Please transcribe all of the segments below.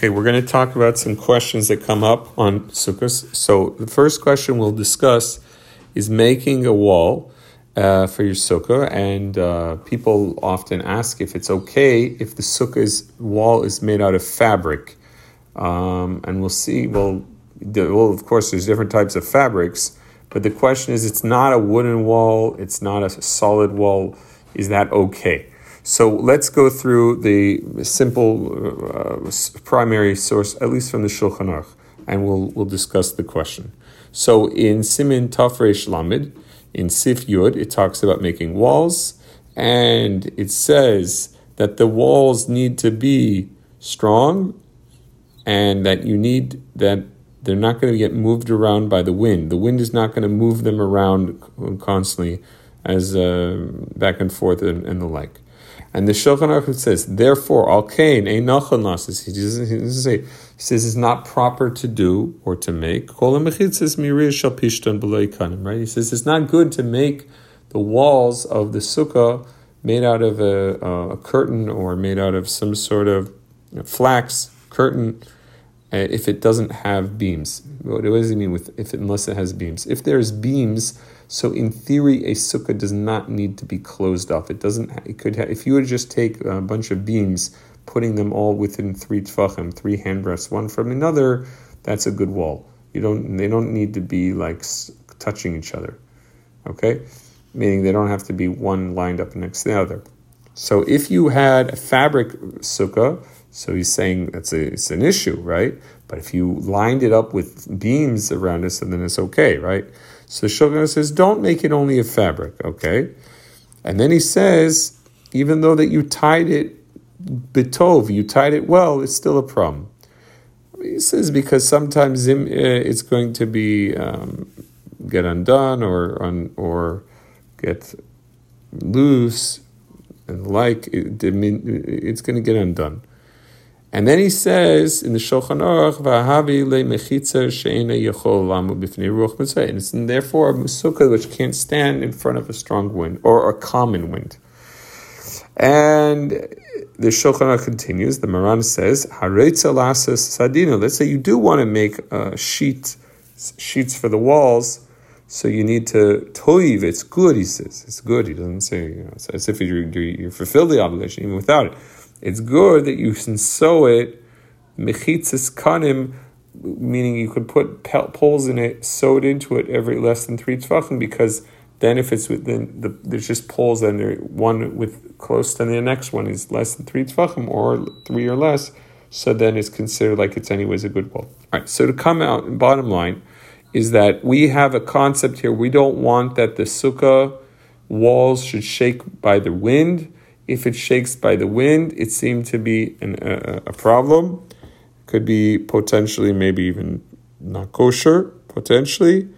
Okay, we're going to talk about some questions that come up on sukkahs. So the first question we'll discuss is making a wall uh, for your sukkah, and uh, people often ask if it's okay if the sukkah's wall is made out of fabric. Um, and we'll see. Well, the, well, of course, there's different types of fabrics, but the question is, it's not a wooden wall. It's not a solid wall. Is that okay? So let's go through the simple uh, primary source, at least from the Shulchan Aruch, and we'll, we'll discuss the question. So in Simin Tafresh Lamed, in Sif Yud, it talks about making walls, and it says that the walls need to be strong and that you need that they're not going to get moved around by the wind. The wind is not going to move them around constantly as uh, back and forth and, and the like. And the Shulchan Aruch says, therefore, al kain ein nachon lasis. He doesn't, say. He says it's not proper to do or to make. Kol mechitzas miriyah shal pishton kanim. Right. He says it's not good to make the walls of the sukkah made out of a, a curtain or made out of some sort of flax curtain uh, if it doesn't have beams. What does he mean with if unless it has beams? If there's beams so in theory, a sukkah does not need to be closed off. It doesn't. It could. Have, if you would just take a bunch of beams, putting them all within three tefachim, three handbreadths, one from another, that's a good wall. You don't. They don't need to be like touching each other. Okay, meaning they don't have to be one lined up next to the other. So if you had a fabric sukkah, so he's saying that's a, it's an issue, right? But if you lined it up with beams around it, so then it's okay, right? So Shulchan says, don't make it only a fabric, okay? And then he says, even though that you tied it bitov, you tied it well, it's still a problem. He says because sometimes uh, it's going to be um, get undone or un, or get loose and like it, it's going to get undone. And then he says in the Shulchan Aruch, "V'ahavi le'mechitza she'ena yachol lamu b'fnei ruach mitzvah," and it's therefore a sukkah which can't stand in front of a strong wind or a common wind. And the Shulchan Aruch continues. The Maran says, "Haretza lasas sadino." Let's say you do want to make uh, sheet, sheets for the walls. So you need to toiv. It's good, he says. It's good. He doesn't say you know, as if you you fulfill the obligation even without it it's good that you can sew it mechitzis kanim, meaning you could put poles in it, sewed into it every less than three tefachim, because then if it's within the, there's just poles and there one with close to the next one is less than three tefachim or three or less, so then it's considered like it's anyways a good wall. All right. So to come out, bottom line is that we have a concept here. We don't want that the sukkah walls should shake by the wind if it shakes by the wind, it seemed to be an, a, a problem. Could be potentially, maybe even not kosher, potentially.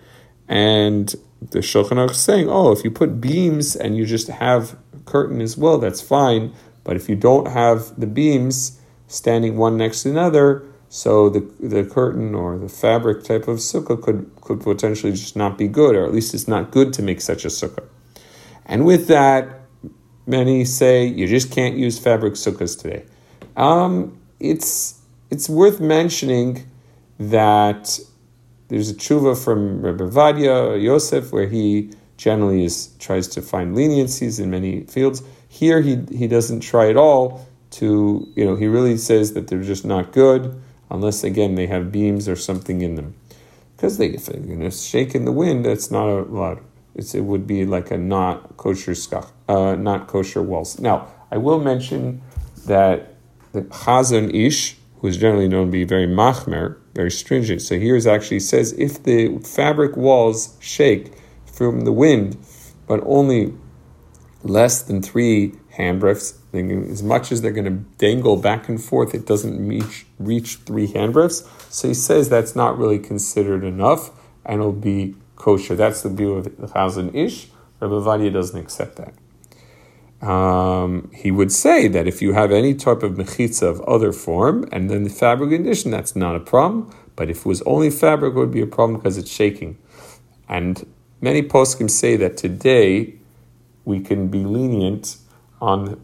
And the Shulchan Aruch is saying, oh, if you put beams and you just have curtain as well, that's fine. But if you don't have the beams standing one next to another, so the the curtain or the fabric type of sukkah could could potentially just not be good, or at least it's not good to make such a sukkah. And with that, Many say you just can't use fabric sukkahs today. Um, it's it's worth mentioning that there's a tshuva from Rebbe Ovadia Yosef where he generally is tries to find leniencies in many fields. Here he he doesn't try at all to you know he really says that they're just not good unless again they have beams or something in them because they if they're going to shake in the wind that's not allowed. It's, it would be like a not kosher uh, not kosher walls. Now, I will mention that the Chazon Ish, who is generally known to be very machmir, very stringent. So here actually says if the fabric walls shake from the wind, but only less than three handbreadths, as much as they're going to dangle back and forth, it doesn't reach, reach three handbreadths. So he says that's not really considered enough, and it'll be kosher. That's the view of the Chazon Ish. Rabbi Ovadia doesn't accept that. Um, he would say that if you have any type of mechitza of other form and then the fabric condition, that's not a problem. But if it was only fabric, it would be a problem because it's shaking. And many poskim say that today we can be lenient on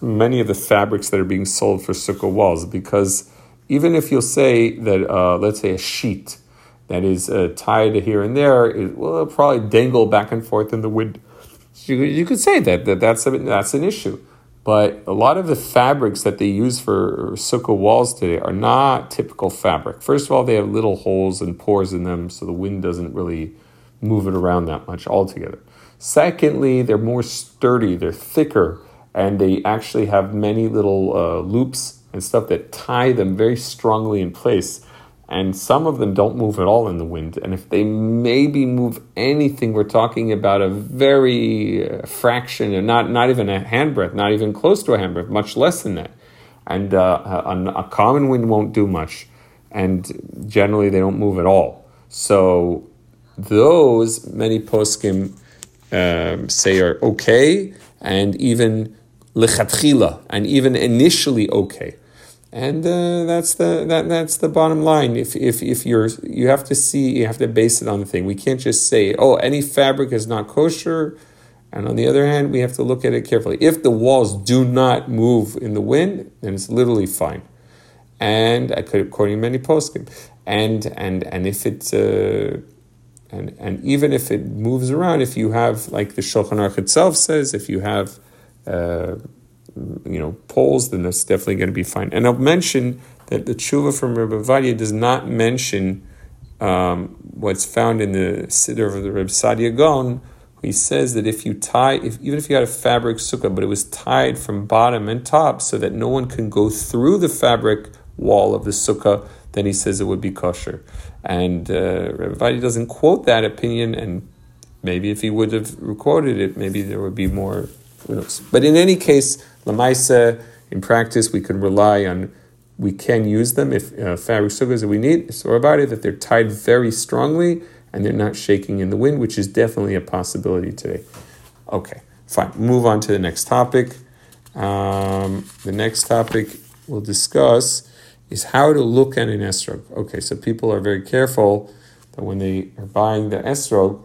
many of the fabrics that are being sold for sukkah walls because even if you'll say that, uh, let's say a sheet that is uh, tied here and there, it will probably dangle back and forth in the wind. So you, you could say that, that that's, a, that's an issue. But a lot of the fabrics that they use for sukkah walls today are not typical fabric. First of all, they have little holes and pores in them, so the wind doesn't really move it around that much altogether. Secondly, they're more sturdy, they're thicker, and they actually have many little uh, loops and stuff that tie them very strongly in place. And some of them don't move at all in the wind. And if they maybe move anything, we're talking about a very uh, fraction, and not, not even a handbreadth, not even close to a handbreadth, much less than that. And uh, a, a common wind won't do much. And generally, they don't move at all. So those many poskim um, say are okay, and even lechatchila, and even initially okay. And uh, that's the that, that's the bottom line. If, if if you're you have to see you have to base it on the thing. We can't just say oh any fabric is not kosher, and on the other hand we have to look at it carefully. If the walls do not move in the wind, then it's literally fine. And I could according to many poskim, and and and if it's uh, and and even if it moves around, if you have like the Shulchan Aruch itself says, if you have uh, you know poles, then that's definitely going to be fine. And I'll mention that the tshuva from Rabbi Ovadia does not mention um, what's found in the Siddur of the Reb Saadia Gaon. He says that if you tie, if, even if you had a fabric sukkah, but it was tied from bottom and top so that no one can go through the fabric wall of the sukkah, then he says it would be kosher. And uh, Ovadia doesn't quote that opinion, and maybe if he would have quoted it, maybe there would be more. Who knows? But in any case, lamaisa in practice, we can rely on. We can use them if uh, fabric sukkahs that we need. So about it that they're tied very strongly and they're not shaking in the wind, which is definitely a possibility today. Okay, fine. Move on to the next topic. Um, the next topic we'll discuss is how to look at an esrog. Okay, so people are very careful that when they are buying the esrog,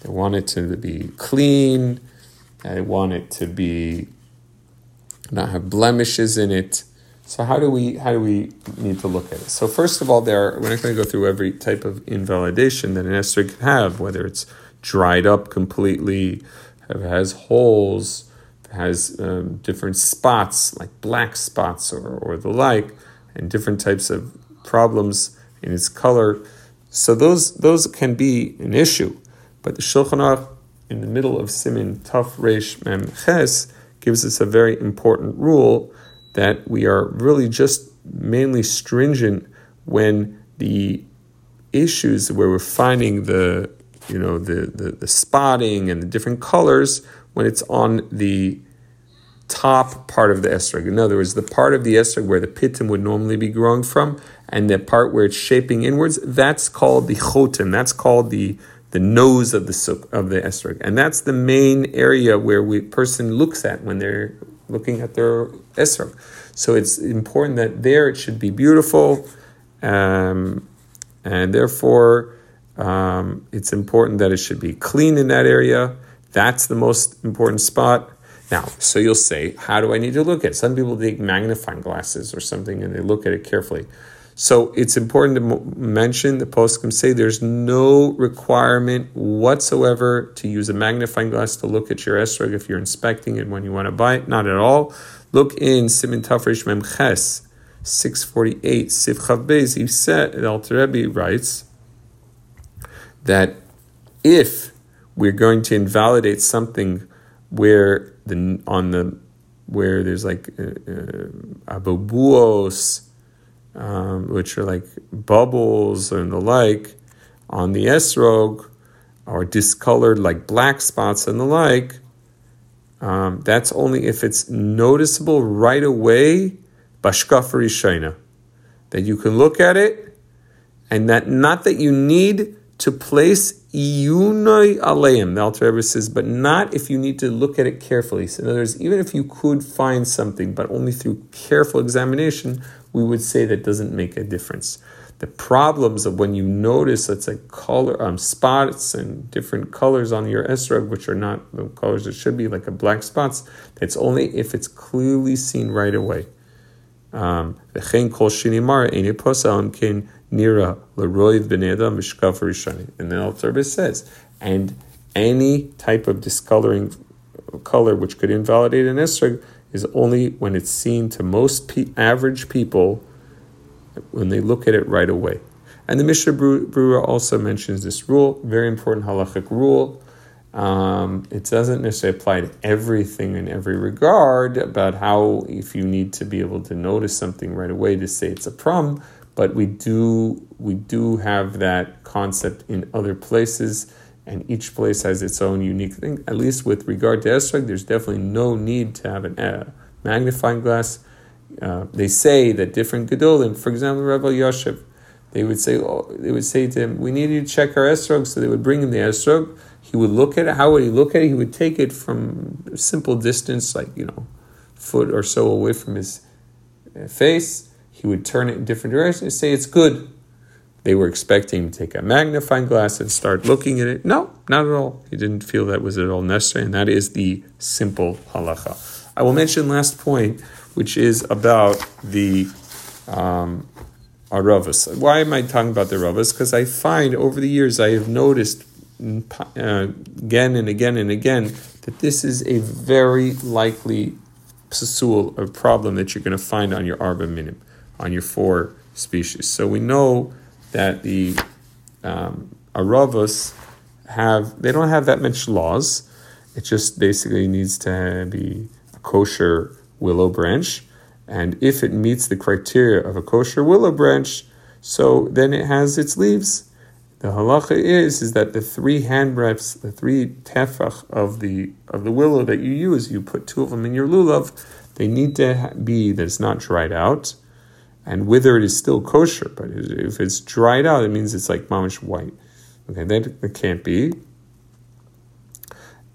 they want it to be clean, they want it to be not have blemishes in it. So how do we how do we need to look at it? So first of all, there are, we're not going to go through every type of invalidation that an esrog can have, whether it's dried up completely, has holes, has um, different spots like black spots or, or the like and different types of problems in its color. So those those can be an issue. But the Shulchan Aruch in the middle of Simin Taf Reish Mem Ches gives us a very important rule that we are really just mainly stringent when the issues where we're finding the you know the, the, the spotting and the different colors when it's on the top part of the esrog. In other words, the part of the esrog where the pitim would normally be growing from, and the part where it's shaping inwards, that's called the chotim. That's called the the nose of the suk, of the esrog, and that's the main area where we person looks at when they're looking at their esrog. So it's important that there it should be beautiful, um, and therefore um, it's important that it should be clean in that area. That's the most important spot. Now, so you'll say, how do I need to look at it? Some people take magnifying glasses or something and they look at it carefully. So it's important to mention the poskim say there's no requirement whatsoever to use a magnifying glass to look at your esrog if you're inspecting it when you want to buy it. Not at all. Look in Simin Tafresh Mem Ches 648 Sif Chav Beis. He said, Alter Rebbe writes that if we're going to invalidate something where the on the where there's like uh, uh, abubuos, um, which are like bubbles and the like, on the esrog, or discolored like black spots and the like. Um, that's only if it's noticeable right away, bashkafari shaina, that you can look at it, and that not that you need to place iyunoi aleim, the Alter Rebbe says, but not if you need to look at it carefully. So in other words, even if you could find something, but only through careful examination, we would say that doesn't make a difference. The problems of when you notice it's like color um, spots and different colors on your esrog, which are not the colors that should be, like a black spots, that's only if it's clearly seen right away. Um, Nira Leroiv Beneda Mishkav Rishani. and then Alter says, and any type of discoloring color which could invalidate an esrog is only when it's seen to most pe- average people when they look at it right away. And the Mishnah Berurah also mentions this rule, very important halachic rule. Um, it doesn't necessarily apply to everything in every regard about how if you need to be able to notice something right away to say it's a problem, but we do we do have that concept in other places, and each place has its own unique thing. At least with regard to esrog, there's definitely no need to have a uh, magnifying glass. Uh, they say that different gedolim, for example, Rabbi Yoshev, they would say oh, they would say to him, "We need you to check our esrog," so they would bring him the esrog he would look at it. How would he look at it? He would take it from a simple distance, like, you know, foot or so away from his uh, face. He would turn it in different directions and say, it's good. They were expecting him to take a magnifying glass and start looking at it. No, not at all. He didn't feel that was at all necessary, and that is the simple halacha. I will mention last point, which is about the um, aravos. Why am I talking about the aravos? Because I find over the years I have noticed uh, again and again and again that this is a very likely psul, a problem that you're going to find on your arba minim, on your four species. So we know that the um, aravos have they don't have that much laws. It just basically needs to be a kosher willow branch, and if it meets the criteria of a kosher willow branch, so then it has its leaves the halacha is is that the three hand breadths, the three tefach of the of the willow that you use, you put two of them in your lulav. They need to be that it's not dried out, and withered is still kosher. But if it's dried out, it means it's like mamish white. Okay, that, that can't be.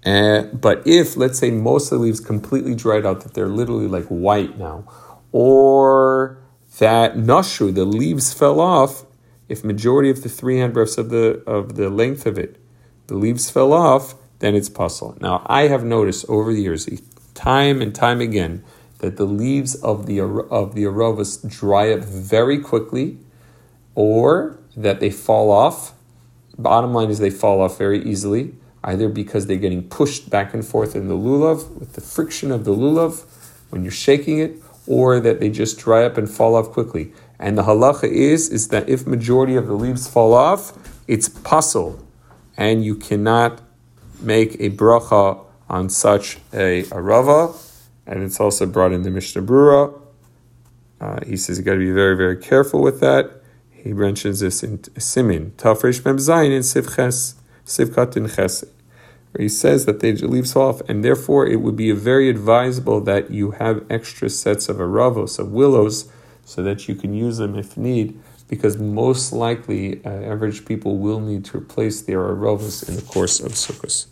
Uh, but if let's say most of the leaves completely dried out, that they're literally like white now, or that nashu, the leaves fell off, if majority of the three handbreadths of the of the length of it, the leaves fell off, then it's pasul. Now I have noticed over the years, time and time again, that the leaves of the of the aravos dry up very quickly, or that they fall off. Bottom line is they fall off very easily, either because they're getting pushed back and forth in the lulav with the friction of the lulav when you're shaking it, or that they just dry up and fall off quickly. And the halacha is, is that if majority of the leaves fall off, it's pasul, and you cannot make a bracha on such a arava. And it's also brought in the Mishnah Berurah. Uh, he says you got to be very, very careful with that. He mentions this in Simin, Tafresh Mem Zayin in Sivches, Sivkat in Ches, where he says that they leaves off, and therefore it would be very advisable that you have extra sets of aravos, of willows, so that you can use them if need, because most likely uh, average people will need to replace their aravos in the course of Sukkot.